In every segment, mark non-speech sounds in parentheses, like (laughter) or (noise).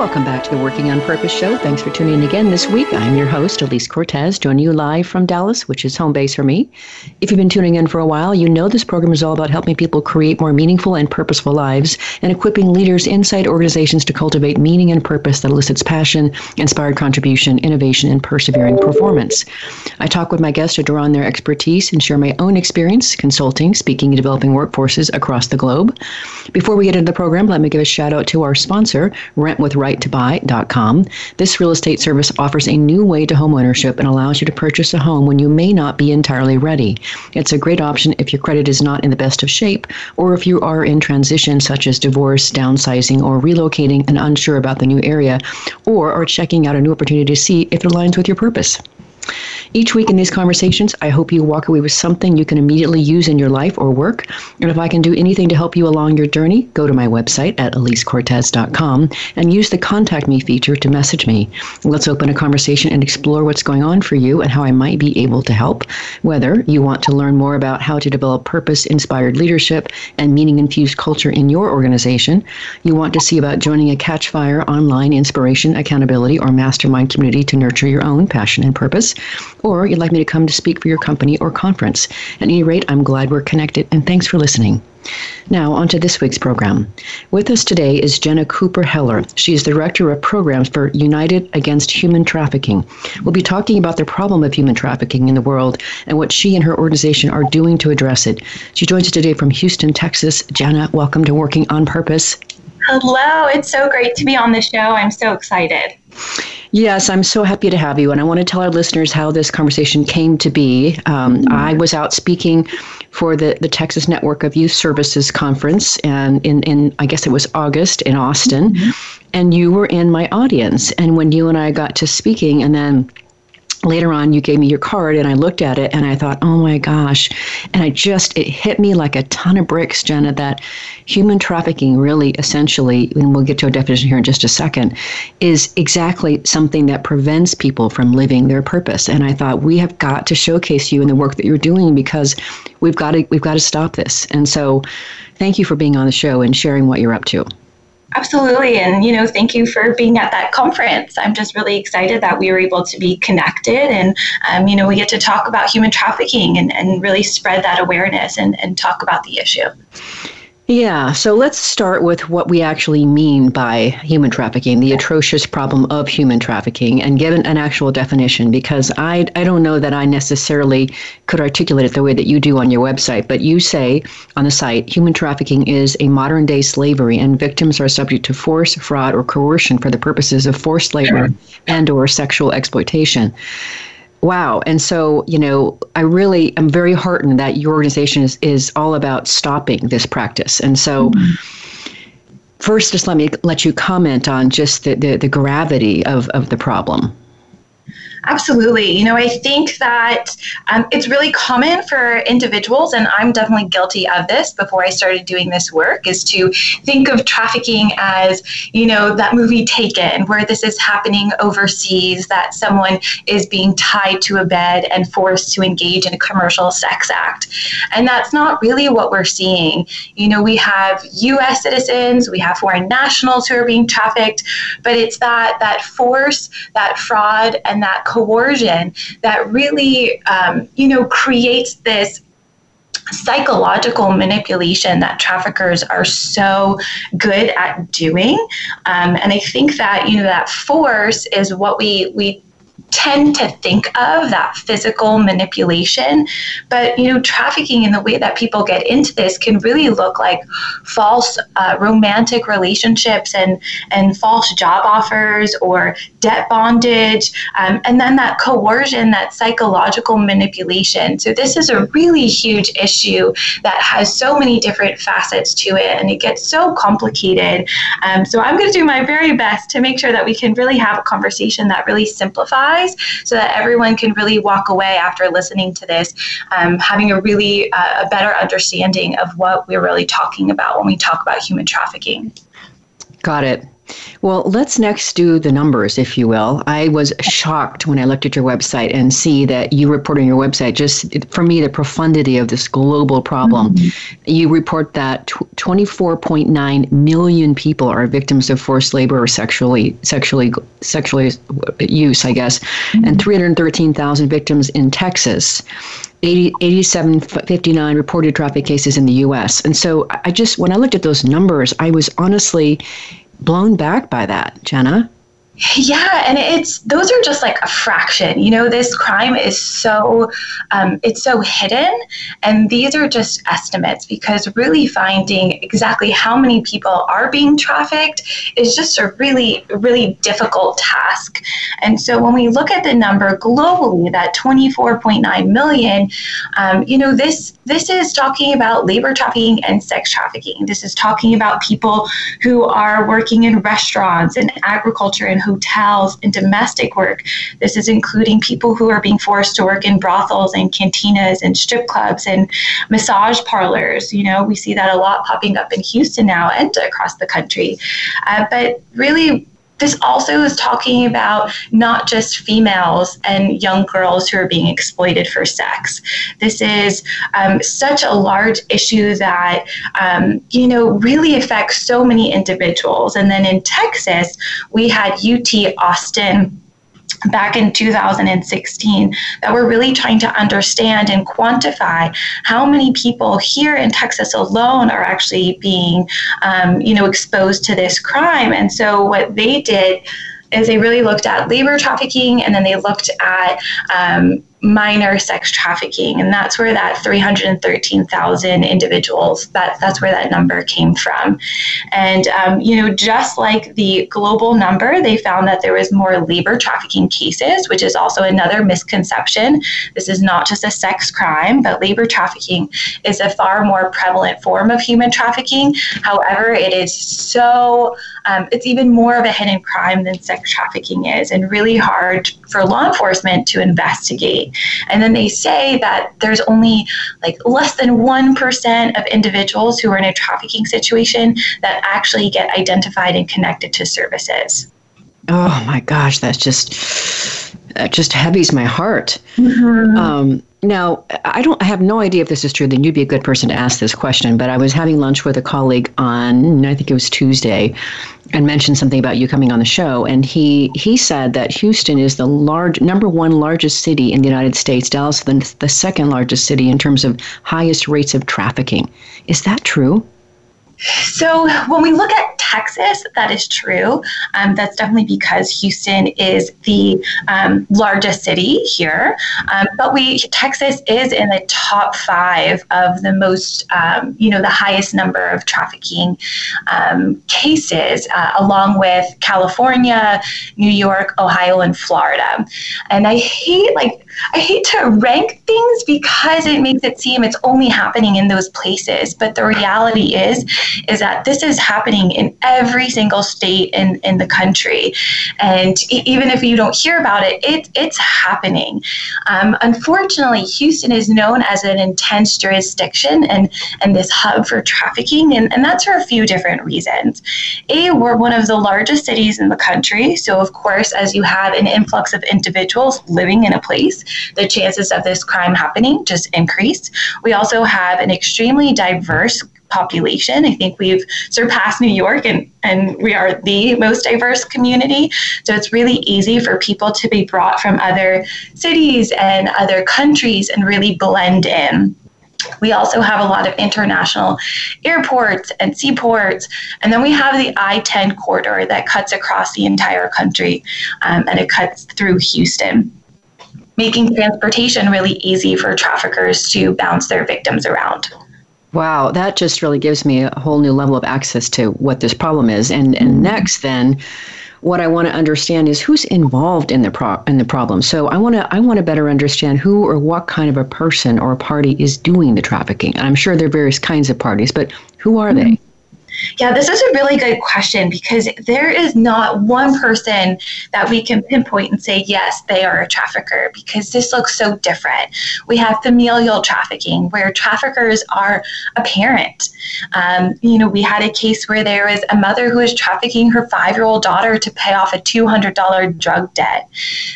Welcome back to the Working on Purpose show. Thanks for tuning in again this week. I'm your host, Alise Cortez, joining you live from Dallas, which is home base for me. If you've been tuning in for a while, you know this program is all about helping people create more meaningful and purposeful lives and equipping leaders inside organizations to cultivate meaning and purpose that elicits passion, inspired contribution, innovation, and persevering performance. I talk with my guests to draw on their expertise and share my own experience consulting, speaking, and developing workforces across the globe. Before we get into the program, let me give a shout out to our sponsor, Rent with right2buy.com. This real estate service offers a new way to homeownership and allows you to purchase a home when you may not be entirely ready. It's a great option if your credit is not in the best of shape or if you are in transition such as divorce, downsizing, or relocating and unsure about the new area, or are checking out a new opportunity to see if it aligns with your purpose. Each week in these conversations, I hope you walk away with something you can immediately use in your life or work. And if I can do anything to help you along your journey, go to my website at alisecortez.com and use the contact me feature to message me. Let's open a conversation and explore what's going on for you and how I might be able to help. Whether you want to learn more about how to develop purpose inspired leadership and meaning infused culture in your organization, you want to see about joining a Catchfire online inspiration, accountability, or mastermind community to nurture your own passion and purpose or you'd like me to come to speak for your company or conference. At any rate, I'm glad we're connected, and thanks for listening. Now, on to this week's program. With us today is Jenna Cooper Heller. She is the Director of Programs for United Against Human Trafficking. We'll be talking about the problem of human trafficking in the world and what she and her organization are doing to address it. She joins us today from Houston, Texas. Jenna, welcome to Working on Purpose. Hello, it's so great to be on the show. I'm so excited. Yes, I'm so happy to have you. And I want to tell our listeners how this conversation came to be. Um, mm-hmm. I was out speaking for the, the Texas Network of Youth Services Conference, and in, in I guess it was August in Austin. Mm-hmm. And you were in my audience. And when you and I got to speaking, and then later on you gave me your card and i looked at it and i thought oh my gosh. And i just it hit me like a ton of bricks jenna that human trafficking really essentially and we'll get to a definition here in just a second is exactly something that prevents people from living their purpose. And i thought we have got to showcase you in the work that you're doing because we've got to we've got to stop this. And so thank you for being on the show and sharing what you're up to Absolutely. And, you know, thank you for being at that conference. I'm just really excited that we were able to be connected and, um, you know, we get to talk about human trafficking and, and really spread that awareness and, and talk about the issue. Yeah, so let's start with what we actually mean by human trafficking, the atrocious problem of human trafficking, and give an, an, actual definition because I, I don't know that I necessarily could articulate it the way that you do on your website. But you say on the site, human trafficking is a modern day slavery, and victims are subject to force, fraud, or coercion for the purposes of forced labor and or sexual exploitation. Wow. And so, you know, I really am very heartened that your organization is, is all about stopping this practice. And so, mm-hmm. first, just let me let you comment on just the, the, the gravity of, of the problem. Absolutely. You know, I think that um, it's really common for individuals, and I'm definitely guilty of this before I started doing this work, is to think of trafficking as, you know, that movie Taken, where this is happening overseas, that someone is being tied to a bed and forced to engage in a commercial sex act. And that's not really what we're seeing. You know, we have US citizens, we have foreign nationals who are being trafficked, but it's that that force, that fraud, and that coercion that really, um, you know, creates this psychological manipulation that traffickers are so good at doing. Um, and i think that you know that force is what we we tend to think of that physical manipulation but you know trafficking in the way that people get into this can really look like false uh, romantic relationships and and false job offers or debt bondage um, and then that coercion that psychological manipulation. So this is a really huge issue that has so many different facets to it and it gets so complicated. Um, so i'm going to do my very best to make sure that we can really have a conversation that really simplifies so that everyone can really walk away after listening to this um, having a really uh, a better understanding of what we're really talking about when we talk about human trafficking. Got it. Well, let's next do the numbers, if you will. I was shocked when I looked at your website and see that you report on your website just for me the profundity of this global problem. Mm-hmm. You report that 24.9 million people are victims of forced labor or sexually sexually sexually use, I guess, mm-hmm. and 313,000 victims in Texas. 80, 8759 reported traffic cases in the US. And so I just, when I looked at those numbers, I was honestly blown back by that, Jenna. Yeah, and it's those are just like a fraction. You know, this crime is so um, it's so hidden, and these are just estimates because really finding exactly how many people are being trafficked is just a really really difficult task. And so when we look at the number globally, that 24.9 million, um, you know, this this is talking about labor trafficking and sex trafficking. This is talking about people who are working in restaurants and agriculture and hotels and domestic work. This is including people who are being forced to work in brothels and cantinas and strip clubs and massage parlors. You know, we see that a lot popping up in Houston now and across the country. Uh, but really, this also is talking about not just females and young girls who are being exploited for sex. This is um, such a large issue that, um, you know, really affects so many individuals. And then in Texas, we had UT Austin back in 2016 that we're really trying to understand and quantify how many people here in Texas alone are actually being, um, you know, exposed to this crime. And so what they did is they really looked at labor trafficking and then they looked at um, minor sex trafficking. And that's where that 313,000 individuals that that's where that number came from. And um, you know just like the global number they found that there was more labor trafficking cases which is also another misconception. This is not just a sex crime but labor trafficking is a far more prevalent form of human trafficking. However it is so um, it's even more of a hidden crime than sex trafficking is and really hard for law enforcement to investigate and then they say that there's only like less than 1% of individuals who are in a trafficking situation that actually get identified and connected to services. Oh my gosh, that's just that just heavies my heart. Mm-hmm. Um, now, I don't I have no idea if this is true, then you'd be a good person to ask this question. But I was having lunch with a colleague on, I think it was Tuesday, and mentioned something about you coming on the show. And he he said that Houston is the large number one largest city in the United States. Dallas the, the second largest city in terms of highest rates of trafficking. Is that true? So when we look at Texas, that is true. Um, that's definitely because Houston is the um, largest city here. Um, but we Texas is in the top five of the most, um, you know, the highest number of trafficking um, cases, uh, along with California, New York, Ohio, and Florida. And I hate like I hate to rank things because it makes it seem it's only happening in those places. But the reality is, is that this is happening in every single state in, in the country. And even if you don't hear about it, it it's happening. Um, unfortunately, Houston is known as an intense jurisdiction and, and this hub for trafficking. And, and that's for a few different reasons. A, we're one of the largest cities in the country. So, of course, as you have an influx of individuals living in a place, the chances of this crime happening just increase. We also have an extremely diverse population. I think we've surpassed New York and, and we are the most diverse community. So it's really easy for people to be brought from other cities and other countries and really blend in. We also have a lot of international airports and seaports. And then we have the I 10 corridor that cuts across the entire country um, and it cuts through Houston, making transportation really easy for traffickers to bounce their victims around. Wow, that just really gives me a whole new level of access to what this problem is. And and mm-hmm. next then what I want to understand is who's involved in the pro- in the problem. So I want to I want to better understand who or what kind of a person or a party is doing the trafficking. And I'm sure there are various kinds of parties, but who are mm-hmm. they? Yeah, this is a really good question because there is not one person that we can pinpoint and say, yes, they are a trafficker because this looks so different. We have familial trafficking where traffickers are a parent. Um, you know, we had a case where there was a mother who was trafficking her five year old daughter to pay off a $200 drug debt.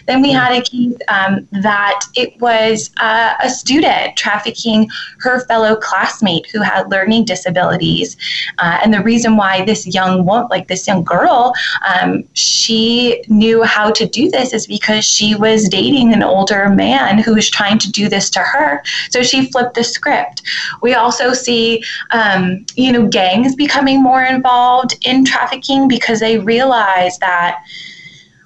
Then we had a case um, that it was uh, a student trafficking her fellow classmate who had learning disabilities. Uh, and the reason why this young woman, like this young girl, um, she knew how to do this is because she was dating an older man who was trying to do this to her. So she flipped the script. We also see, um, you know, gangs becoming more involved in trafficking because they realize that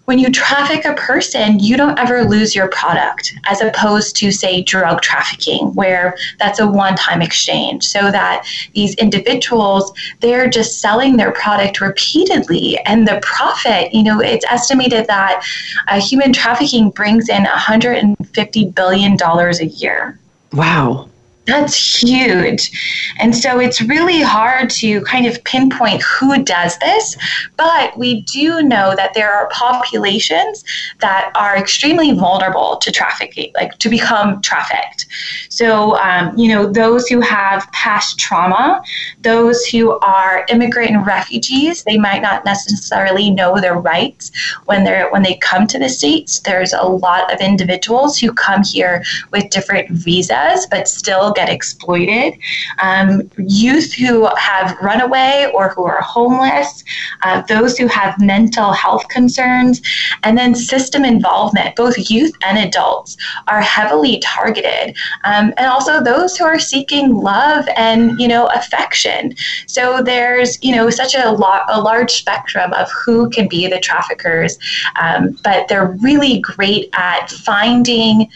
when you traffic a person, you don't ever lose your product, as opposed to, say, drug trafficking, where that's a one time exchange. So that these individuals, they're just selling their product repeatedly. And the profit, you know, it's estimated that uh, human trafficking brings in $150 billion a year. Wow. That's huge. And so it's really hard to kind of pinpoint who does this, but we do know that there are populations that are extremely vulnerable to trafficking, like to become trafficked. So, um, you know, those who have past trauma, those who are immigrant and refugees, they might not necessarily know their rights when they're when they come to the states. There's a lot of individuals who come here with different visas, but still get exploited, um, youth who have run away or who are homeless, uh, those who have mental health concerns, and then system involvement, both youth and adults, are heavily targeted. Um, and also those who are seeking love and, you know, affection. So there's, you know, such a, lot, a large spectrum of who can be the traffickers, um, but they're really great at finding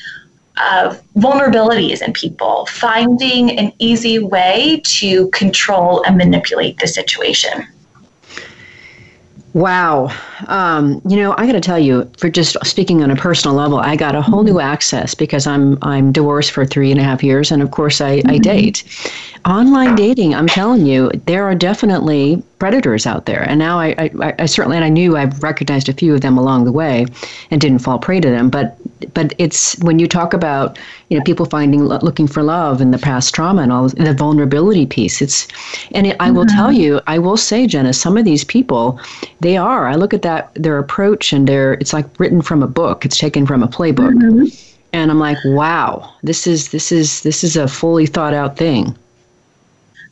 of vulnerabilities in people, finding an easy way to control and manipulate the situation. Wow. Um, you know, I got to tell you, for just speaking on a personal level, I got a whole new access because I'm I'm divorced for three and a half years, and of course I, I mm-hmm. date. Online dating, I'm telling you, there are definitely predators out there. And now I, I, I, certainly, and I knew I've recognized a few of them along the way and didn't fall prey to them. But but it's when you talk about you know people finding looking for love and the past trauma and all the vulnerability piece. It's and it, I will mm-hmm. tell you, I will say, Jenna, some of these people, they are. I look at that their approach and their it's like written from a book. It's taken from a playbook. Mm-hmm. And I'm like, wow, this is this is this is a fully thought out thing.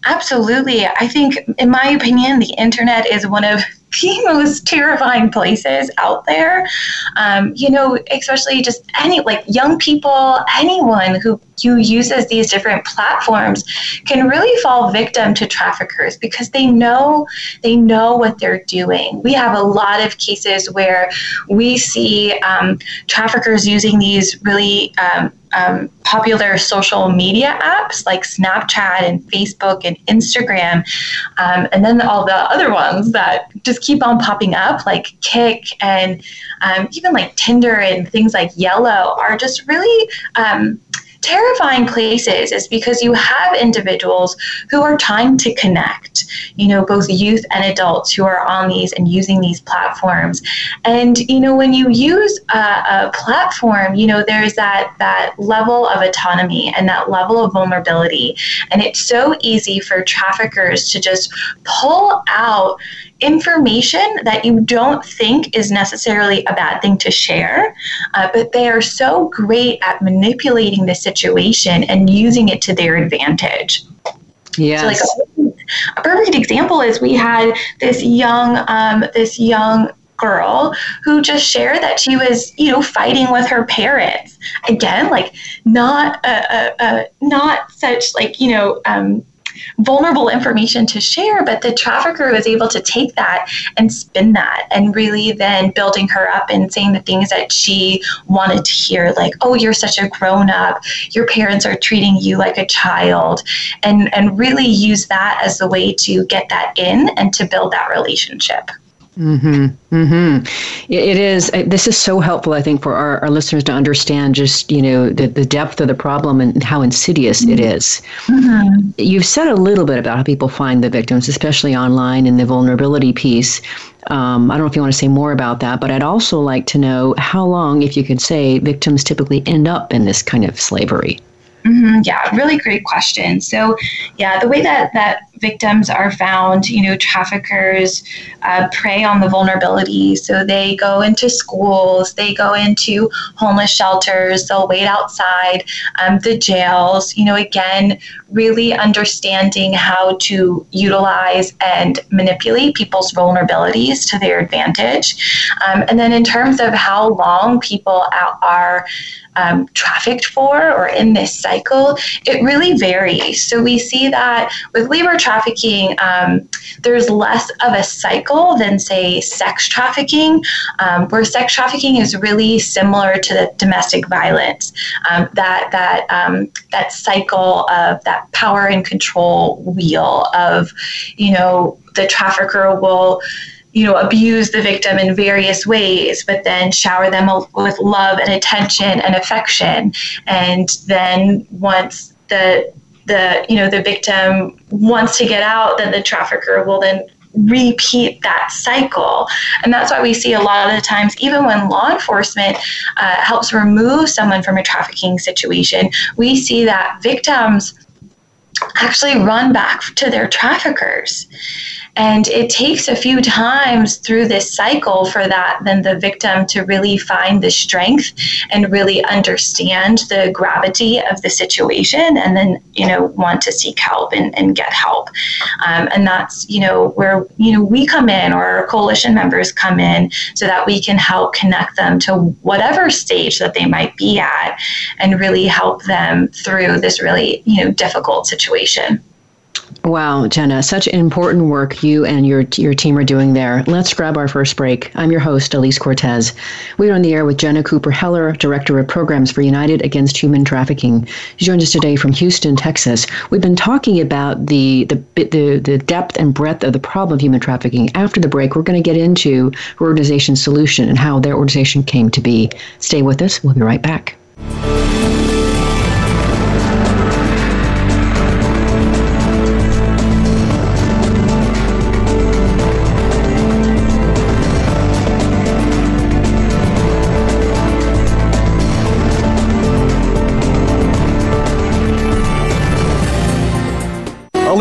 Absolutely. I think, in my opinion, the internet is one of the (laughs) most terrifying places out there. Um, you know, especially just any like young people, anyone who who uses these different platforms can really fall victim to traffickers because they know they know what they're doing. We have a lot of cases where we see um, traffickers using these really um, um, popular social media apps like Snapchat and Facebook and Instagram, um, and then all the other ones that just keep on popping up, like Kik and um, even like Tinder and things like Yellow, are just really um, terrifying places is because you have individuals who are trying to connect, you know, both youth and adults who are on these and using these platforms. And, you know, when you use a, a platform, you know, there's that, that level of autonomy and that level of vulnerability. And it's so easy for traffickers to just pull out information that you don't think is necessarily a bad thing to share, uh, but they are so great at manipulating the situation and using it to their advantage. Yes. So like a, a perfect example is we had this young, um, this young girl who just shared that she was, you know, fighting with her parents. Again, like not a, a, a not such like you know um, vulnerable information to share, but the trafficker was able to take that and spin that and really then building her up and saying the things that she wanted to hear, like, oh, you're such a grown up, your parents are treating you like a child, and, and really use that as the way to get that in and to build that relationship. Mm-hmm. Mm-hmm. It is. Uh, this is so helpful, I think, for our, our listeners to understand just you know the, the depth of the problem and how insidious mm-hmm. it is. Mm-hmm. You've said a little bit about how people find the victims, especially online, and the vulnerability piece. Um, I don't know if you want to say more about that, but I'd also like to know how long, if you could say, victims typically end up in this kind of slavery. Mm-hmm, yeah, really great question. So, yeah, the way that that victims are found, you know, traffickers uh, prey on the vulnerability. So they go into schools, they go into homeless shelters, they'll wait outside um, the jails. You know, again, really understanding how to utilize and manipulate people's vulnerabilities to their advantage. Um, and then in terms of how long people are um, trafficked for or in this cycle, it really varies. So we see that with labor trafficking, um, there's less of a cycle than, say, sex trafficking, um, where sex trafficking is really similar to the domestic violence. Um, that that um, that cycle of that power and control wheel of, you know, the trafficker will you know, abuse the victim in various ways, but then shower them with love and attention and affection. And then once the the you know the victim wants to get out, then the trafficker will then repeat that cycle. And that's why we see a lot of the times, even when law enforcement uh, helps remove someone from a trafficking situation, we see that victims actually run back to their traffickers. And it takes a few times through this cycle for that, then the victim to really find the strength and really understand the gravity of the situation and then, you know, want to seek help and, and get help. Um, and that's, you know, where, you know, we come in or our coalition members come in so that we can help connect them to whatever stage that they might be at and really help them through this really, you know, difficult situation. Wow, Jenna, such important work you and your your team are doing there. Let's grab our first break. I'm your host, Alise Cortez. We're on the air with Jenna Cooper Heller, Director of Programs for United Against Human Trafficking. She joins us today from Houston, Texas. We've been talking about the the the, the depth and breadth of the problem of human trafficking. After the break, we're going to get into her organization's solution and how their organization came to be. Stay with us. We'll be right back.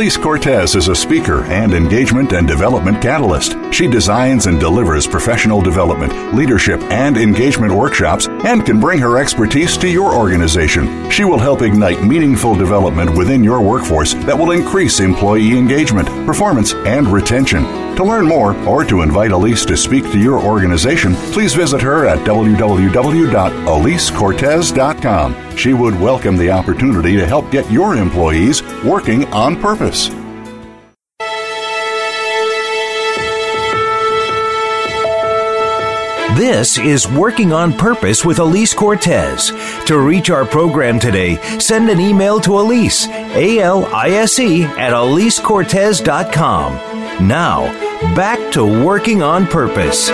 Alise Cortez is a speaker and engagement and development catalyst. She designs and delivers professional development, leadership, and engagement workshops and can bring her expertise to your organization. She will help ignite meaningful development within your workforce that will increase employee engagement, performance, and retention. To learn more or to invite Alise to speak to your organization, please visit her at www.alisecortez.com. She would welcome the opportunity to help get your employees working on purpose. This is Working on Purpose with Alise Cortez. To reach our program today, send an email to Alise, A L I S E, at alisecortez.com. Now, back to Working on Purpose.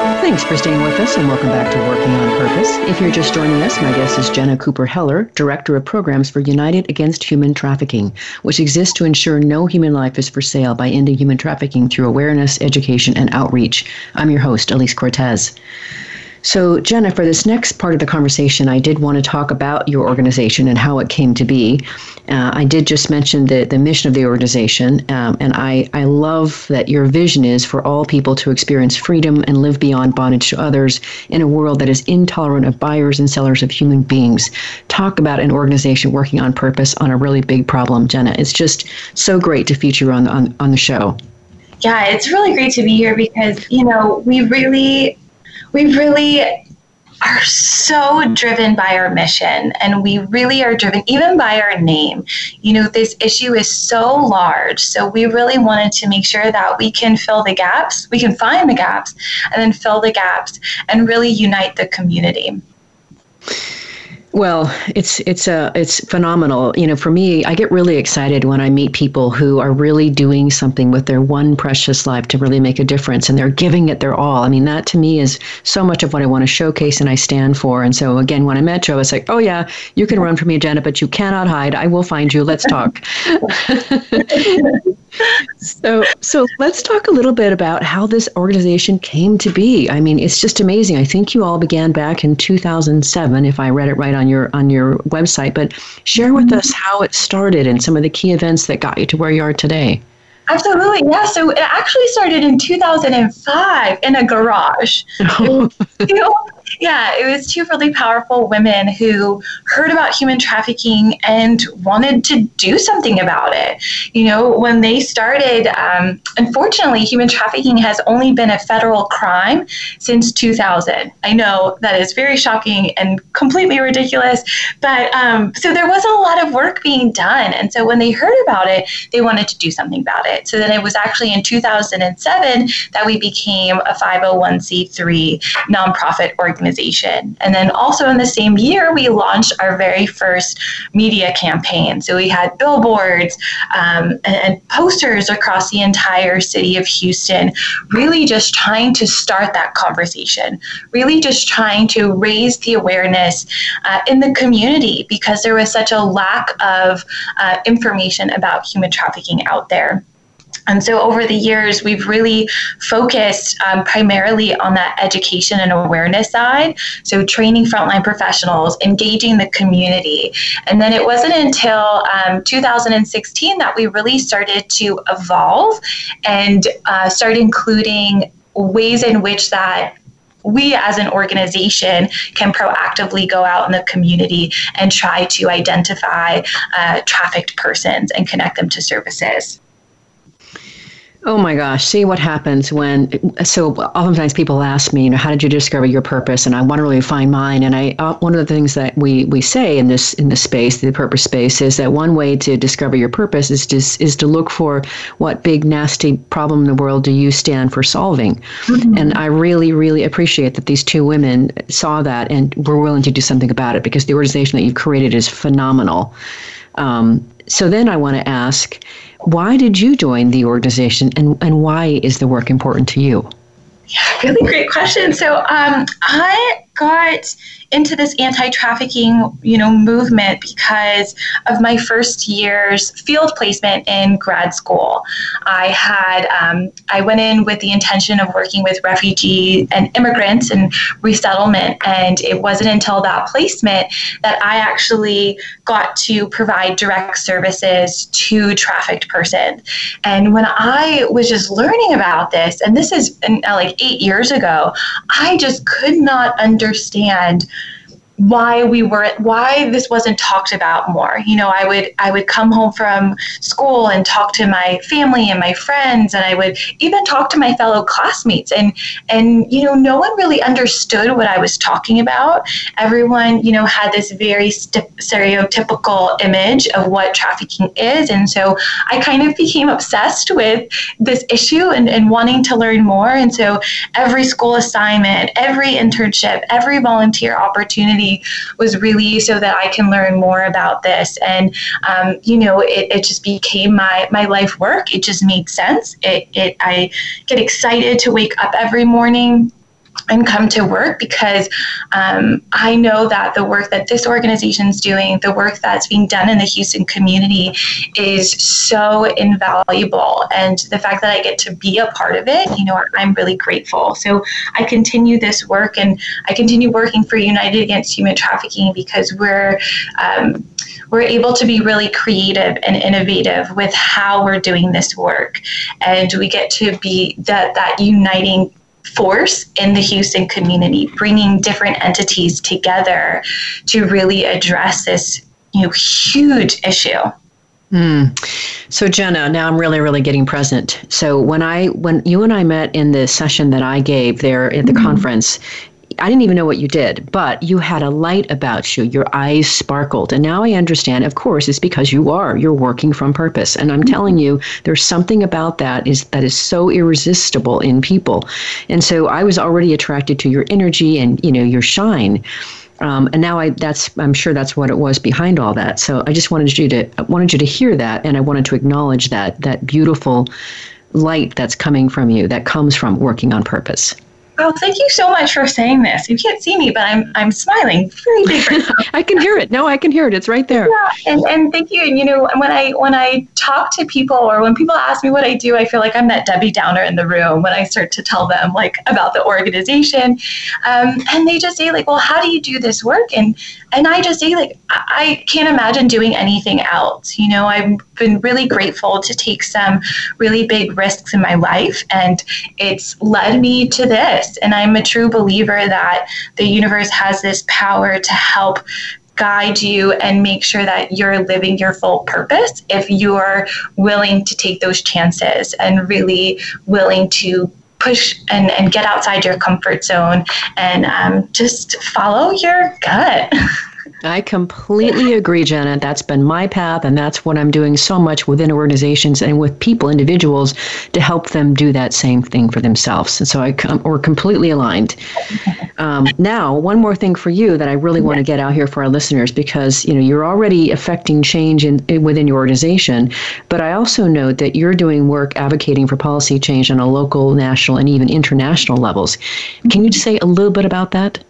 Thanks for staying with us and welcome back to Working on Purpose. If you're just joining us, my guest is Jenna Cooper Heller, Director of Programs for United Against Human Trafficking, which exists to ensure no human life is for sale by ending human trafficking through awareness, education, and outreach. I'm your host, Alise Cortez. So, Jenna, for this next part of the conversation, I did want to talk about your organization and how it came to be. Uh, I did just mention the, the mission of the organization, um, and I, I love that your vision is for all people to experience freedom and live beyond bondage to others in a world that is intolerant of buyers and sellers of human beings. Talk about an organization working on purpose on a really big problem, Jenna. It's just so great to feature you on, on, on the show. Yeah, it's really great to be here because, you know, we really, we really are so driven by our mission and we really are driven even by our name. You know, this issue is so large. So we really wanted to make sure that we can fill the gaps, we can find the gaps, and then fill the gaps and really unite the community. Well, it's it's a it's phenomenal. You know, for me, I get really excited when I meet people who are really doing something with their one precious life to really make a difference, and they're giving it their all. I mean, that to me is so much of what I want to showcase and I stand for. And so, again, when I met Joe, it's like, oh yeah, you can run from me, Jenna, but you cannot hide. I will find you. Let's talk. (laughs) so so let's talk a little bit about how this organization came to be. I mean, it's just amazing. I think you all began back in 2007 if I read it right on your on your website, but share with mm-hmm. us how it started and some of the key events that got you to where you are today. Absolutely, yeah. So it actually started in 2005 in a garage. (laughs) yeah, it was two really powerful women who heard about human trafficking and wanted to do something about it. You know, when they started, um, unfortunately, human trafficking has only been a federal crime since 2000. I know that is very shocking and completely ridiculous, but um, so there wasn't a lot of work being done. And so when they heard about it, they wanted to do something about it. So then it was actually in 2007 that we became a 501c3 nonprofit organization organization. And then also in the same year, we launched our very first media campaign. So we had billboards um, and, and posters across the entire city of Houston, really just trying to start that conversation, really just trying to raise the awareness uh, in the community because there was such a lack of uh, information about human trafficking out there. And so over the years, we've really focused um, primarily on that education and awareness side. So training frontline professionals, engaging the community. And then it wasn't until um, 2016 that we really started to evolve and uh, start including ways in which that we as an organization can proactively go out in the community and try to identify uh, trafficked persons and connect them to services. Oh my gosh, see what happens when. So, oftentimes people ask me, you know, how did you discover your purpose? And I want to really find mine. And I, uh, one of the things that we, we say in this in this space, the purpose space, is that one way to discover your purpose is to, is to look for what big, nasty problem in the world do you stand for solving. Mm-hmm. And I really, really appreciate that these two women saw that and were willing to do something about it because the organization that you've created is phenomenal. Um, so then I want to ask why did you join the organization and, and why is the work important to you? Yeah, really great question. So um, I got into this anti-trafficking, you know, movement because of my first year's field placement in grad school. I had um, I went in with the intention of working with refugees and immigrants and resettlement, and it wasn't until that placement that I actually got to provide direct services to trafficked persons. And when I was just learning about this, and this is uh, like eight years ago, I just could not understand understand why we weren't why this wasn't talked about more. You know i would i would come home from school and talk to my family and my friends and i would even talk to my fellow classmates. And and you know no one really understood what i was talking about. Everyone you know had this very st- stereotypical image of what trafficking is. And so i kind of became obsessed with this issue and, and wanting to learn more. And so every school assignment every internship every volunteer opportunity was really so that I can learn more about this. And, um, you know, it, it just became my, my life work. It just made sense. It, it, I get excited to wake up every morning and come to work because um, I know that the work that this organization is doing, the work that's being done in the Houston community, is so invaluable. And the fact that I get to be a part of it, you know, I'm really grateful. So I continue this work and I continue working for United Against Human Trafficking because we're. Um, we're able to be really creative and innovative with how we're doing this work and we get to be that that uniting force in the Houston community, bringing different entities together to really address this you know, huge issue. Mm. So Jenna, now I'm really, really getting present. So when I when you and I met in the session that I gave there at the mm-hmm. conference, I didn't even know what you did, but you had a light about you. Your eyes sparkled. And now I understand, of course, it's because you are. You're working from purpose. And I'm telling you, there's something about that is that is so irresistible in people. And so I was already attracted to your energy and, you know, your shine. Um, and now I that's I'm sure that's what it was behind all that. So I just wanted you to I wanted you to hear that, and I wanted to acknowledge that that beautiful light that's coming from you that comes from working on purpose. Oh, thank you so much for saying this. You can't see me, but I'm I'm smiling very big. (laughs) I can hear it. No, I can hear it. It's right there. Yeah, and, and thank you. And you know, when I when I talk to people or when people ask me what I do, I feel like I'm that Debbie Downer in the room when I start to tell them like about the organization, um, and they just say like, "Well, how do you do this work?" And and I just say like, I can't imagine doing anything else. You know, I've been really grateful to take some really big risks in my life, and it's led me to this. And I'm a true believer that the universe has this power to help guide you and make sure that you're living your full purpose if you're willing to take those chances and really willing to push and, and get outside your comfort zone and um, just follow your gut. (laughs) I completely agree, Jenna. That's been my path, and that's what I'm doing so much within organizations and with people, individuals, to help them do that same thing for themselves. And so I com- we're completely aligned. Um, now, one more thing for you that I really want to get out here for our listeners, because you know you're already affecting change in, in within your organization, but I also know that you're doing work advocating for policy change on a local, national, and even international levels. Can you say a little bit about that?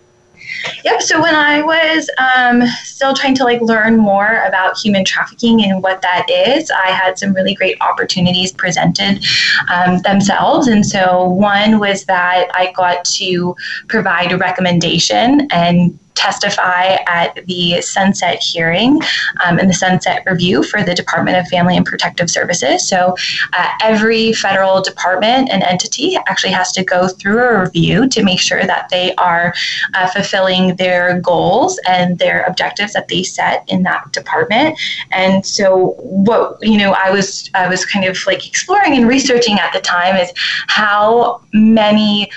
Yep. So when I was um, still trying to like learn more about human trafficking and what that is, I had some really great opportunities presented um, themselves. And so one was that I got to provide a recommendation and testify at the Sunset hearing um, and the Sunset review for the Department of Family and Protective Services. So uh, every federal department and entity actually has to go through a review to make sure that they are uh, fulfilling their goals and their objectives that they set in that department. And so what you know, I was I was kind of like exploring and researching at the time is how many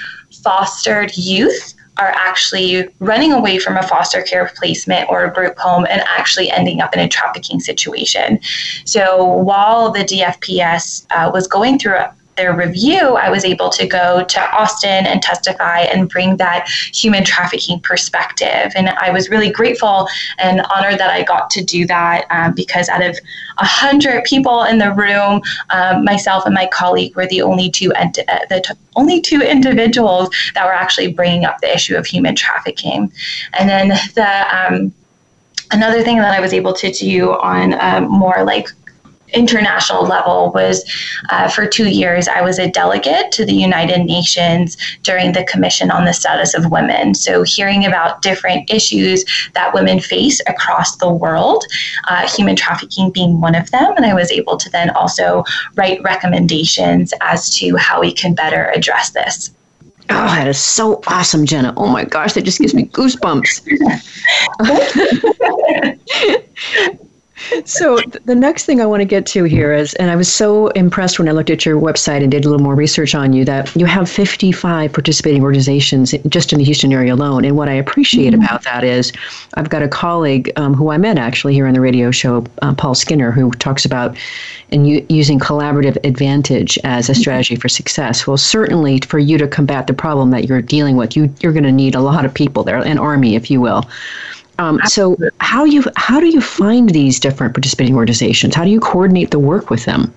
fostered youth are actually running away from a foster care placement or a group home and actually ending up in a trafficking situation. So while the DFPS uh, was going through their review, I was able to go to Austin and testify and bring that human trafficking perspective. And I was really grateful and honored that I got to do that um, because out of a hundred people in the room, um, myself and my colleague were the only two ent- uh, the t- only two individuals that were actually bringing up the issue of human trafficking. And then the um, another thing that I was able to do on um, more like international level was uh, for two years, I was a delegate to the United Nations during the Commission on the Status of Women. So, hearing about different issues that women face across the world, uh, human trafficking being one of them. And I was able to then also write recommendations as to how we can better address this. Oh, that is so awesome, Jenna. Oh my gosh, that just gives me goosebumps. (laughs) (laughs) (laughs) so the next thing I want to get to here is, and I was so impressed when I looked at your website and did a little more research on you that you have 55 participating organizations just in the Houston area alone. And what I appreciate mm-hmm. about that is, I've got a colleague um, who I met actually here on the radio show, uh, Paul Skinner, who talks about and u- using collaborative advantage as a mm-hmm. strategy for success. Well, certainly for you to combat the problem that you're dealing with, you you're going to need a lot of people there, an army, if you will. Um, so how you how do you find these different participating organizations? How do you coordinate the work with them?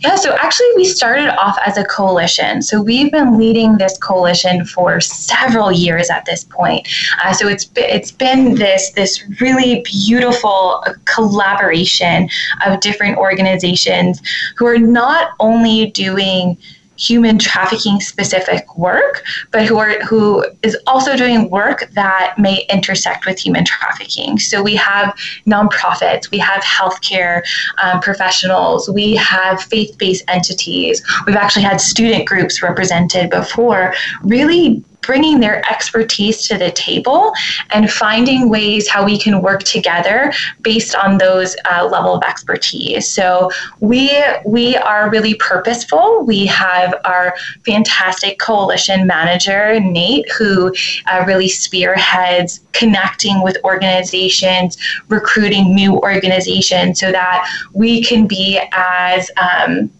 Yeah, so actually, we started off as a coalition. So we've been leading this coalition for several years at this point. Uh, so it's it's been this this really beautiful collaboration of different organizations who are not only doing human trafficking specific work, but who are who is also doing work that may intersect with human trafficking. So we have nonprofits, we have healthcare um, professionals, we have faith-based entities. We've actually had student groups represented before, really bringing their expertise to the table and finding ways how we can work together based on those uh, level of expertise. So we we are really purposeful. We have our fantastic coalition manager Nate, who uh, really spearheads connecting with organizations, recruiting new organizations, so that we can be as um,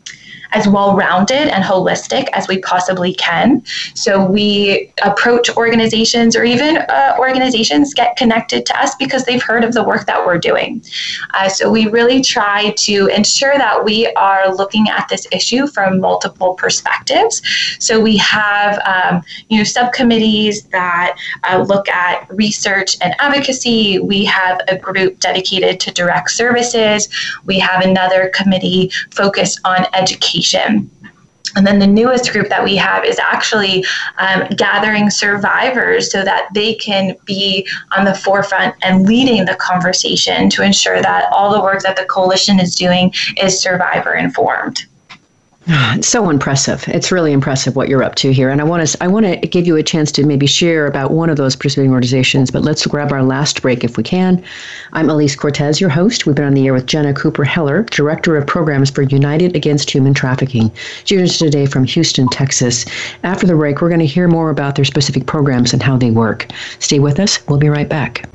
as well rounded and holistic as we possibly can. So we approach organizations or even uh, organizations get connected to us because they've heard of the work that we're doing. Uh, so we really try to ensure that we are looking at this issue from multiple perspectives. So we have um, you know subcommittees that uh, look at research and advocacy. We have a group dedicated to direct services. We have another committee focused on education education. And then the newest group that we have is actually um, gathering survivors so that they can be on the forefront and leading the conversation to ensure that all the work that the coalition is doing is survivor informed. It's (sighs) so impressive. It's really impressive what you're up to here. And I want to I want to give you a chance to maybe share about one of those participating organizations, but let's grab our last break if we can. I'm Alise Cortez, your host. We've been on the air with Jenna Cooper Heller, Director of Programs for United Against Human Trafficking. Us today from Houston, Texas. After the break, we're going to hear more about their specific programs and how they work. Stay with us. We'll be right back.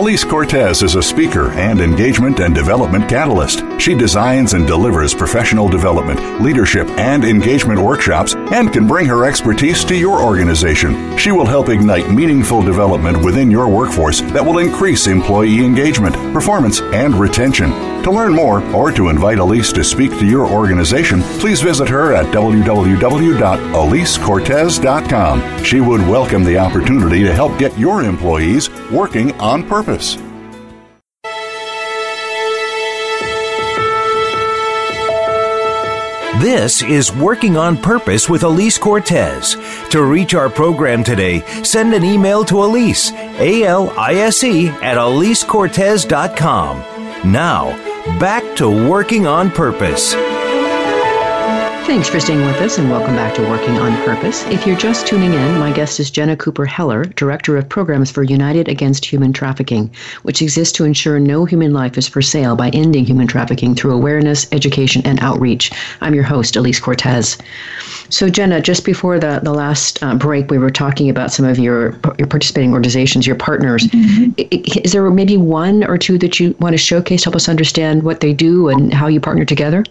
Alise Cortez is a speaker and engagement and development catalyst. She designs and delivers professional development, leadership, and engagement workshops and can bring her expertise to your organization. She will help ignite meaningful development within your workforce that will increase employee engagement, performance, and retention. To learn more or to invite Alise to speak to your organization, please visit her at www.alisecortez.com. She would welcome the opportunity to help get your employees working on purpose. This is Working on Purpose with Alise Cortez. To reach our program today, send an email to Alise, A L I S E, at alisecortez.com. Now, back to Working on Purpose. Thanks for staying with us and welcome back to Working on Purpose. If you're just tuning in, my guest is Jenna Cooper Heller, Director of Programs for United Against Human Trafficking, which exists to ensure no human life is for sale by ending human trafficking through awareness, education, and outreach. I'm your host, Alise Cortez. So, Jenna, just before the, the last uh, break, we were talking about some of your, your participating organizations, your partners. Mm-hmm. Is there maybe one or two that you want to showcase, help us understand what they do and how you partner together?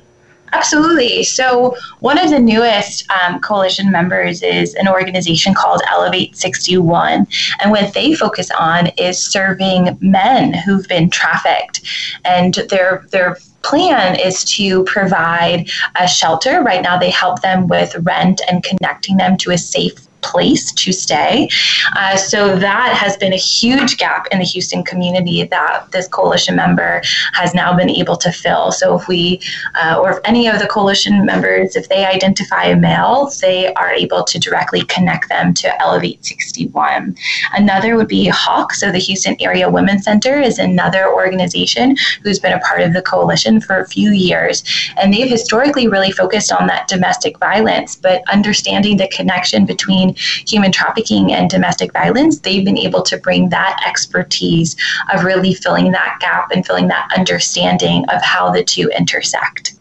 Absolutely. So, one of the newest um, coalition members is an organization called Elevate 61. And what they focus on is serving men who've been trafficked. And their, their plan is to provide a shelter. Right now, they help them with rent and connecting them to a safe place to stay. Uh, so that has been a huge gap in the Houston community that this coalition member has now been able to fill. So if we, uh, or if any of the coalition members, if they identify a male, they are able to directly connect them to Elevate 61. Another would be HAWC. So the Houston Area Women's Center is another organization who's been a part of the coalition for a few years. And they've historically really focused on that domestic violence, but understanding the connection between human trafficking and domestic violence, they've been able to bring that expertise of really filling that gap and filling that understanding of how the two intersect.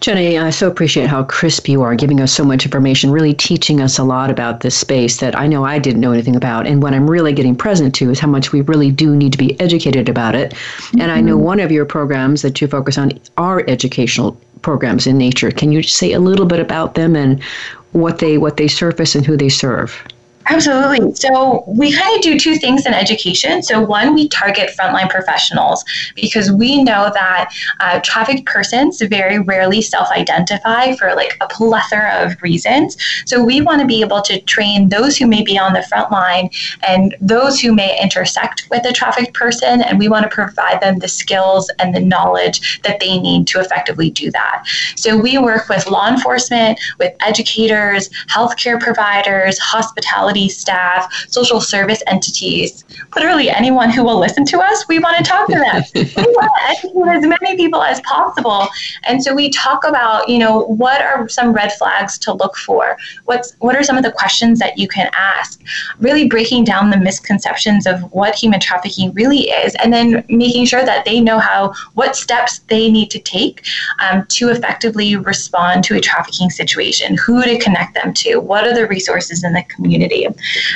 Jenny, I so appreciate how crisp you are, giving us so much information, really teaching us a lot about this space that I know I didn't know anything about. And what I'm really getting present to is how much we really do need to be educated about it. Mm-hmm. And I know mm-hmm. one of your programs that you focus on are educational programs in nature. Can you say a little bit about them and what they what they surface and who they serve? Absolutely. So we kind of do two things in education. So one, we target frontline professionals because we know that uh, trafficked persons very rarely self-identify for like a plethora of reasons. So we want to be able to train those who may be on the front line and those who may intersect with a trafficked person, and we want to provide them the skills and the knowledge that they need to effectively do that. So we work with law enforcement, with educators, healthcare providers, hospitality staff, social service entities, literally anyone who will listen to us, we want to talk to them. (laughs) we want to educate as many people as possible. And so we talk about, you know, what are some red flags to look for? What's what are some of the questions that you can ask? Really breaking down the misconceptions of what human trafficking really is, and then making sure that they know how what steps they need to take um, to effectively respond to a trafficking situation, who to connect them to, what are the resources in the community.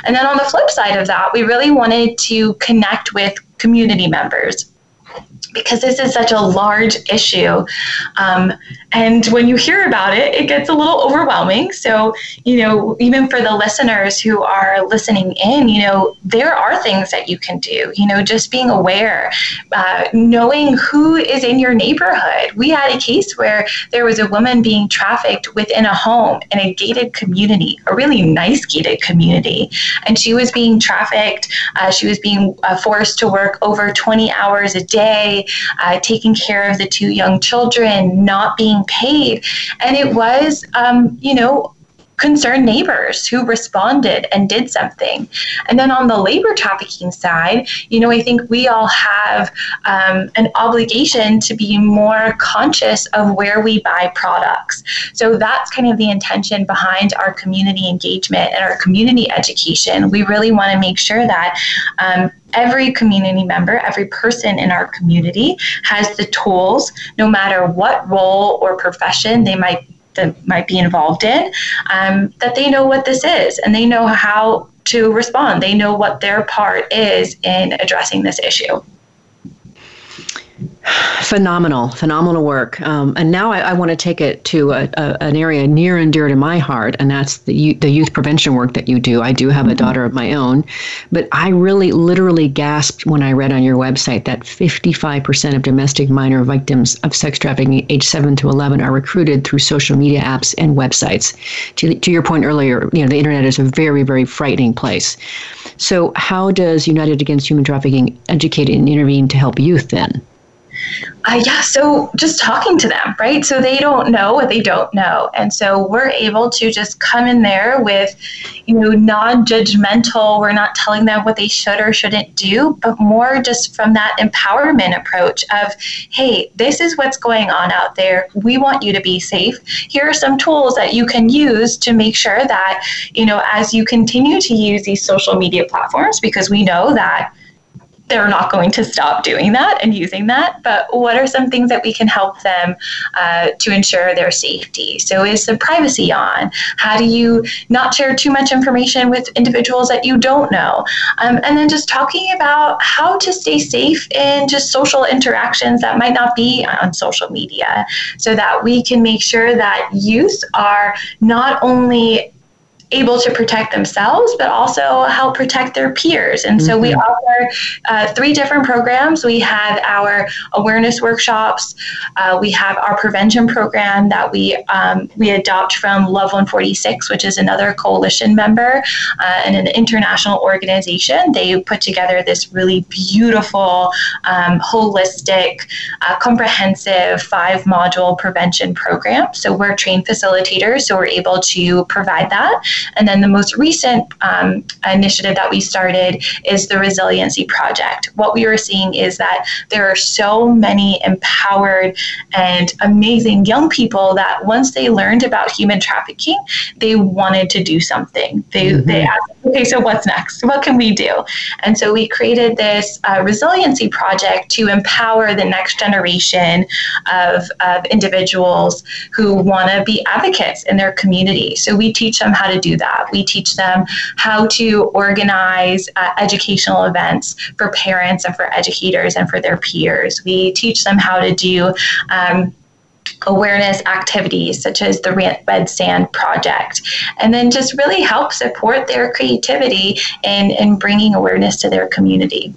And then on the flip side of that, we really wanted to connect with community members because this is such a large issue. Um, and when you hear about it, it gets a little overwhelming. So, you know, even for the listeners who are listening in, you know, there are things that you can do, you know, just being aware, uh, knowing who is in your neighborhood. We had a case where there was a woman being trafficked within a home in a gated community, a really nice gated community. And she was being trafficked. Uh, she was being uh, forced to work over 20 hours a day uh, taking care of the two young children, not being paid. And it was, um, you know, concerned neighbors who responded and did something. And then on the labor trafficking side, you know, I think we all have um, an obligation to be more conscious of where we buy products. So that's kind of the intention behind our community engagement and our community education. We really want to make sure that um, every community member, every person in our community has the tools, no matter what role or profession they might that might be involved in, um, that they know what this is and they know how to respond. They know what their part is in addressing this issue. Phenomenal, phenomenal work. Um, and now I, I want to take it to a, a, an area near and dear to my heart, and that's the, the youth prevention work that you do. I do have mm-hmm. a daughter of my own, but I really literally gasped when I read on your website that 55% of domestic minor victims of sex trafficking age 7 to 11 are recruited through social media apps and websites. To, to your point earlier, you know, the internet is a very, very frightening place. So, how does United Against Human Trafficking educate and intervene to help youth then? Uh, yeah, so just talking to them, right? So they don't know what they don't know. And so we're able to just come in there with, you know, non judgmental, we're not telling them what they should or shouldn't do, but more just from that empowerment approach of, hey, this is what's going on out there. We want you to be safe. Here are some tools that you can use to make sure that, you know, as you continue to use these social media platforms, because we know that they're not going to stop doing that and using that. But what are some things that we can help them uh, to ensure their safety? So, is the privacy on? How do you not share too much information with individuals that you don't know? Um, and then just talking about how to stay safe in just social interactions that might not be on social media so that we can make sure that youth are not only able to protect themselves, but also help protect their peers. And mm-hmm. so we mm-hmm. offer uh, three different programs. We have our awareness workshops. Uh, we have our prevention program that we um, we adopt from Love 146, which is another coalition member uh, and an international organization. They put together this really beautiful, um, holistic, uh, comprehensive five module prevention program. So we're trained facilitators, so we're able to provide that. And then the most recent um, initiative that we started is the Resiliency Project. What we are seeing is that there are so many empowered and amazing young people that once they learned about human trafficking, they wanted to do something. They, mm-hmm. they asked, okay, so what's next? What can we do? And so we created this uh, Resiliency Project to empower the next generation of, of individuals who want to be advocates in their community. So we teach them how to do that. We teach them how to organize uh, educational events for parents and for educators and for their peers. We teach them how to do um, awareness activities such as the Red Sand Project, and then just really help support their creativity and in, in bringing awareness to their community.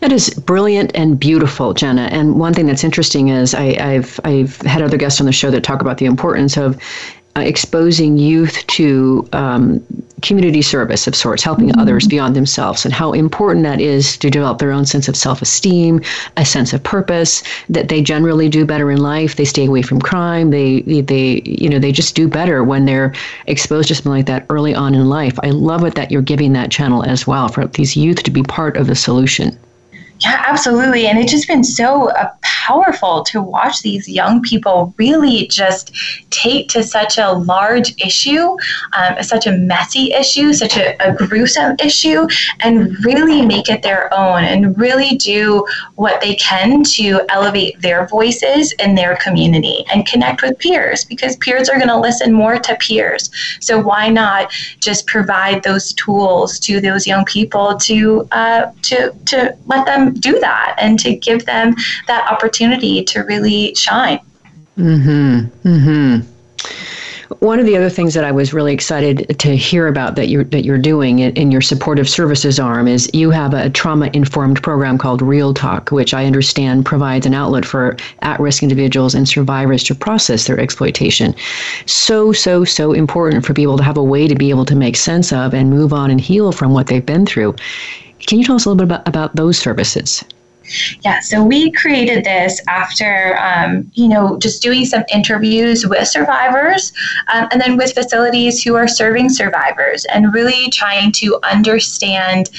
That is brilliant and beautiful, Jenna. And one thing that's interesting is I, have I've had other guests on the show that talk about the importance of exposing youth to um, community service of sorts, helping mm-hmm. others beyond themselves, and how important that is to develop their own sense of self-esteem, a sense of purpose. That they generally do better in life. They stay away from crime. They they you know they just do better when they're exposed to something like that early on in life. I love it that you're giving that channel as well for these youth to be part of the solution. Yeah, absolutely. And it's just been so uh, powerful to watch these young people really just take to such a large issue, um, such a messy issue, such a, a, gruesome issue, and really make it their own and really do what they can to elevate their voices in their community and connect with peers because peers are going to listen more to peers. So why not just provide those tools to those young people to uh, to to let them do that and to give them that opportunity to really shine. Mm-hmm. Mm-hmm. One of the other things that I was really excited to hear about that you're that you're doing in your supportive services arm is you have a trauma informed program called Real Talk, which I understand provides an outlet for at risk individuals and survivors to process their exploitation. So so so important for people to have a way to be able to make sense of and move on and heal from what they've been through. Can you tell us a little bit about, about those services? Yeah, so we created this after, um, you know, just doing some interviews with survivors um, and then with facilities who are serving survivors and really trying to understand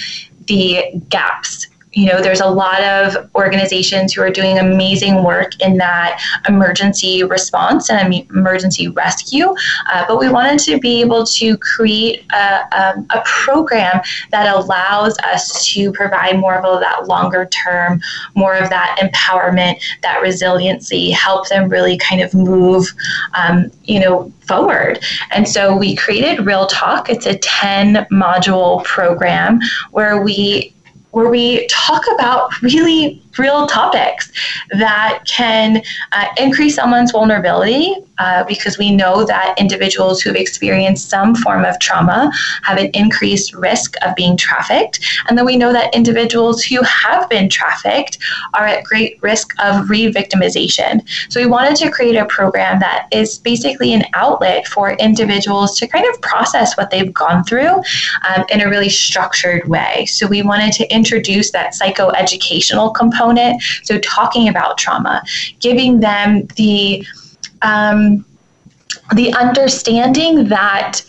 the gaps you know, there's a lot of organizations who are doing amazing work in that emergency response and emergency rescue. Uh, but we wanted to be able to create a, a, a, program that allows us to provide more of that longer term, more of that empowerment, that resiliency, help them really kind of move, um, you know, forward. And so we created Real Talk. It's a 10 module program where we where we talk about really real topics that can uh, increase someone's vulnerability uh, because we know that individuals who've experienced some form of trauma have an increased risk of being trafficked. And then we know that individuals who have been trafficked are at great risk of re victimization. So we wanted to create a program that is basically an outlet for individuals to kind of process what they've gone through um, in a really structured way. So we wanted to introduce that psychoeducational component. So talking about trauma, giving them the um, the understanding that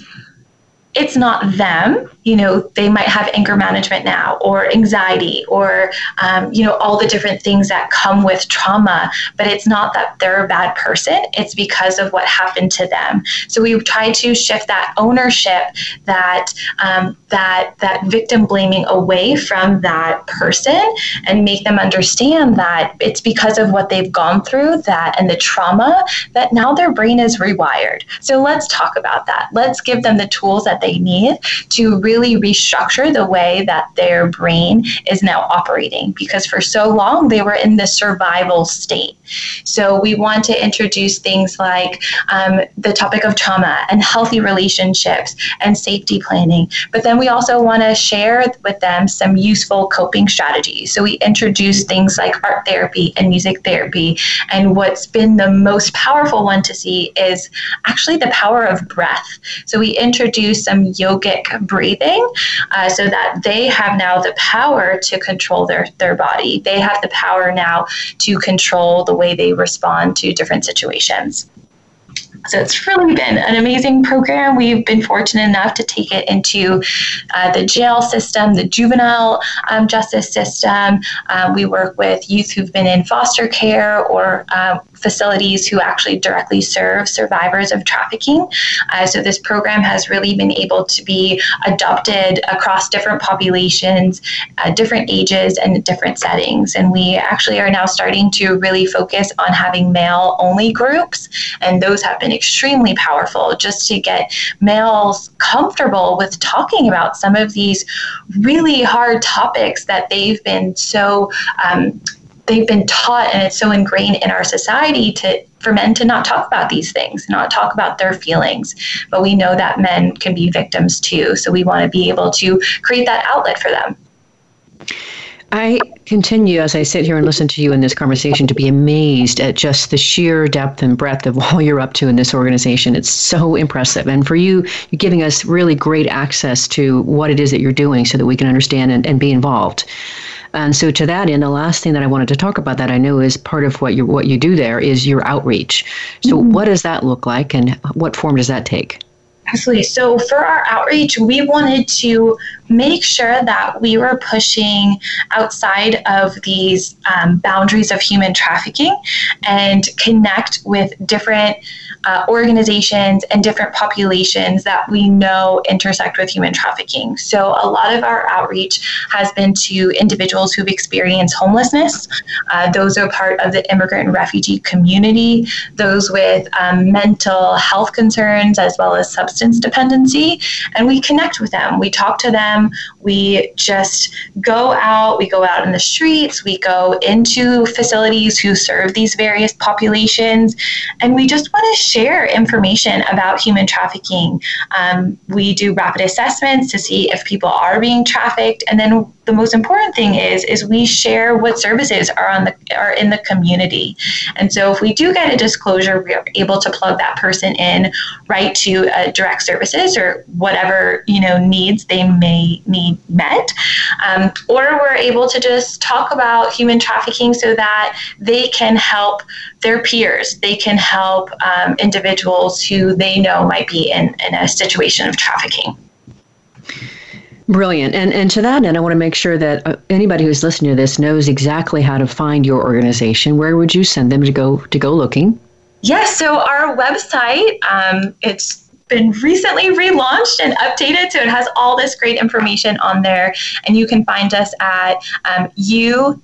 it's not them you know they might have anger management now or anxiety or um, you know all the different things that come with trauma but it's not that they're a bad person. It's because of what happened to them. So we try to shift that ownership that um, that that victim blaming away from that person and make them understand that it's because of what they've gone through that and the trauma that now their brain is rewired. So let's talk about that. Let's give them the tools that they need to really restructure the way that their brain is now operating because for so long they were in the survival state. So we want to introduce things like um, the topic of trauma and healthy relationships and safety planning. But then we also want to share with them some useful coping strategies. So we introduce things like art therapy and music therapy. And what's been the most powerful one to see is actually the power of breath. So we introduce some yogic breathing breathing uh, so that they have now the power to control their, their body. They have the power now to control the way they respond to different situations. So it's really been an amazing program. We've been fortunate enough to take it into uh, the jail system, the juvenile um, justice system. Um, we work with youth who've been in foster care or uh, facilities who actually directly serve survivors of trafficking. Uh, so this program has really been able to be adopted across different populations, uh, different ages, and different settings. And we actually are now starting to really focus on having male only groups, and those have been extremely powerful just to get males comfortable with talking about some of these really hard topics that they've been so um, they've been taught and it's so ingrained in our society to for men to not talk about these things not talk about their feelings. But we know that men can be victims too. So we want to be able to create that outlet for them I continue as I sit here and listen to you in this conversation to be amazed at just the sheer depth and breadth of (laughs) all you're up to in this organization. It's so impressive. And for you, you're giving us really great access to what it is that you're doing so that we can understand and, and be involved. And so to that end, the last thing that I wanted to talk about that I know is part of what you what you do there is your outreach. So mm-hmm. what does that look like and what form does that take? Absolutely. So for our outreach, we wanted to make sure that we were pushing outside of these um, boundaries of human trafficking and connect with different uh, organizations and different populations that we know intersect with human trafficking. So, a lot of our outreach has been to individuals who've experienced homelessness. Uh, those are part of the immigrant and refugee community, those with um, mental health concerns as well as substance dependency. And we connect with them. We talk to them we just go out, we go out in the streets, we go into facilities who serve these various populations, and we just want to share information about human trafficking. Um, we do rapid assessments to see if people are being trafficked, and then the most important thing is is we share what services are on the are in the community and so if we do get a disclosure we're able to plug that person in right to a direct services or whatever you know needs they may need met um, or we're able to just talk about human trafficking so that they can help their peers they can help um, individuals who they know might be in, in a situation of trafficking Brilliant. And and to that end, I want to make sure that uh, anybody who's listening to this knows exactly how to find your organization. Where would you send them to go to go looking? Yes. So our website, um, it's been recently relaunched and updated, so it has all this great information on there, and you can find us at um, UAHT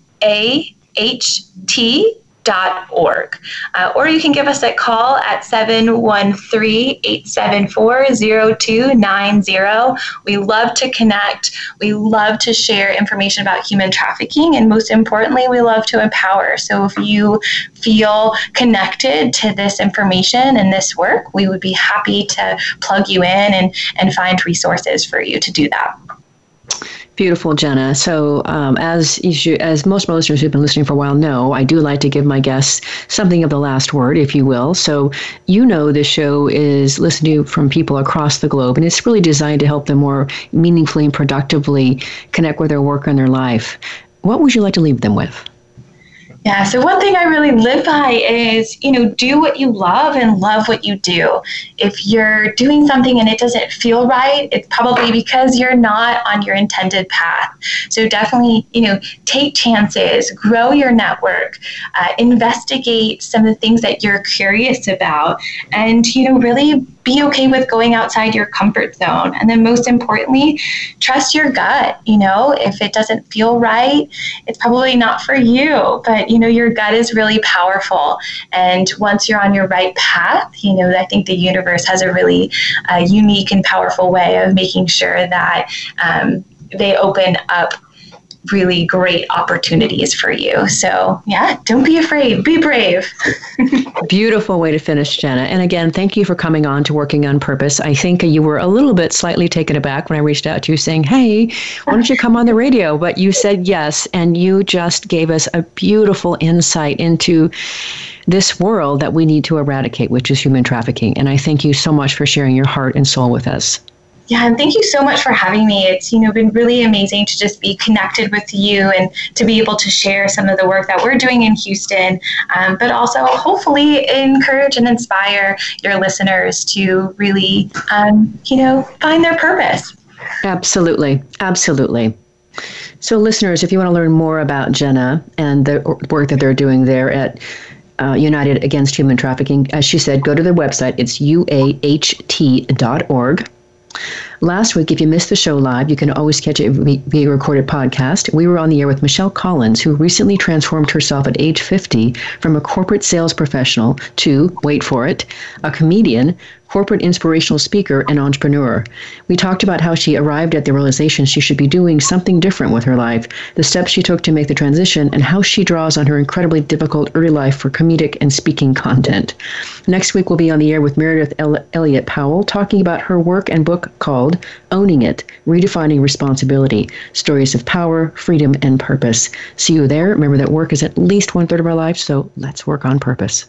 org. Uh, or you can give us a call at 713-874-0290. We love to connect. We love to share information about human trafficking and most importantly, we love to empower. So if you feel connected to this information and this work, we would be happy to plug you in and, and find resources for you to do that. Beautiful, Jenna. So, um, as you, as most listeners who've been listening for a while know, I do like to give my guests something of the last word, if you will. So, you know, this show is listened to from people across the globe, and it's really designed to help them more meaningfully and productively connect with their work and their life. What would you like to leave them with? Yeah, so one thing I really live by is, you know, do what you love and love what you do. If you're doing something and it doesn't feel right, it's probably because you're not on your intended path. So definitely, you know, take chances, grow your network, uh, investigate some of the things that you're curious about, and, you know, really be okay with going outside your comfort zone. And then most importantly, trust your gut. You know, if it doesn't feel right, it's probably not for you. But, you know, your gut is really powerful. And once you're on your right path, you know, I think the universe has a really uh, unique and powerful way of making sure that um, they open up really great opportunities for you. So, yeah, don't be afraid, be brave. (laughs) Beautiful way to finish, Jenna. And again, thank you for coming on to Working on Purpose. I think you were a little bit slightly taken aback when I reached out to you saying, hey, why don't you come on the radio? But you said yes, and you just gave us a beautiful insight into this world that we need to eradicate, which is human trafficking. And I thank you so much for sharing your heart and soul with us. Yeah, and thank you so much for having me. It's you know been really amazing to just be connected with you and to be able to share some of the work that we're doing in Houston, um, but also hopefully encourage and inspire your listeners to really um, you know find their purpose. Absolutely, absolutely. So, listeners, if you want to learn more about Jenna and the work that they're doing there at uh, United Against Human Trafficking, as she said, go to their website. It's uaht.org. Last week, if you missed the show live, you can always catch it via recorded podcast. We were on the air with Michelle Collins, who recently transformed herself at age 50 from a corporate sales professional to, wait for it, a comedian corporate inspirational speaker and entrepreneur. We talked about how she arrived at the realization she should be doing something different with her life, the steps she took to make the transition, and how she draws on her incredibly difficult early life for comedic and speaking content. Next week, we'll be on the air with Meredith Elliott Powell talking about her work and book called Owning It Redefining Responsibility Stories of Power, Freedom, and Purpose. See you there. Remember that work is at least one third of our life, so let's work on purpose.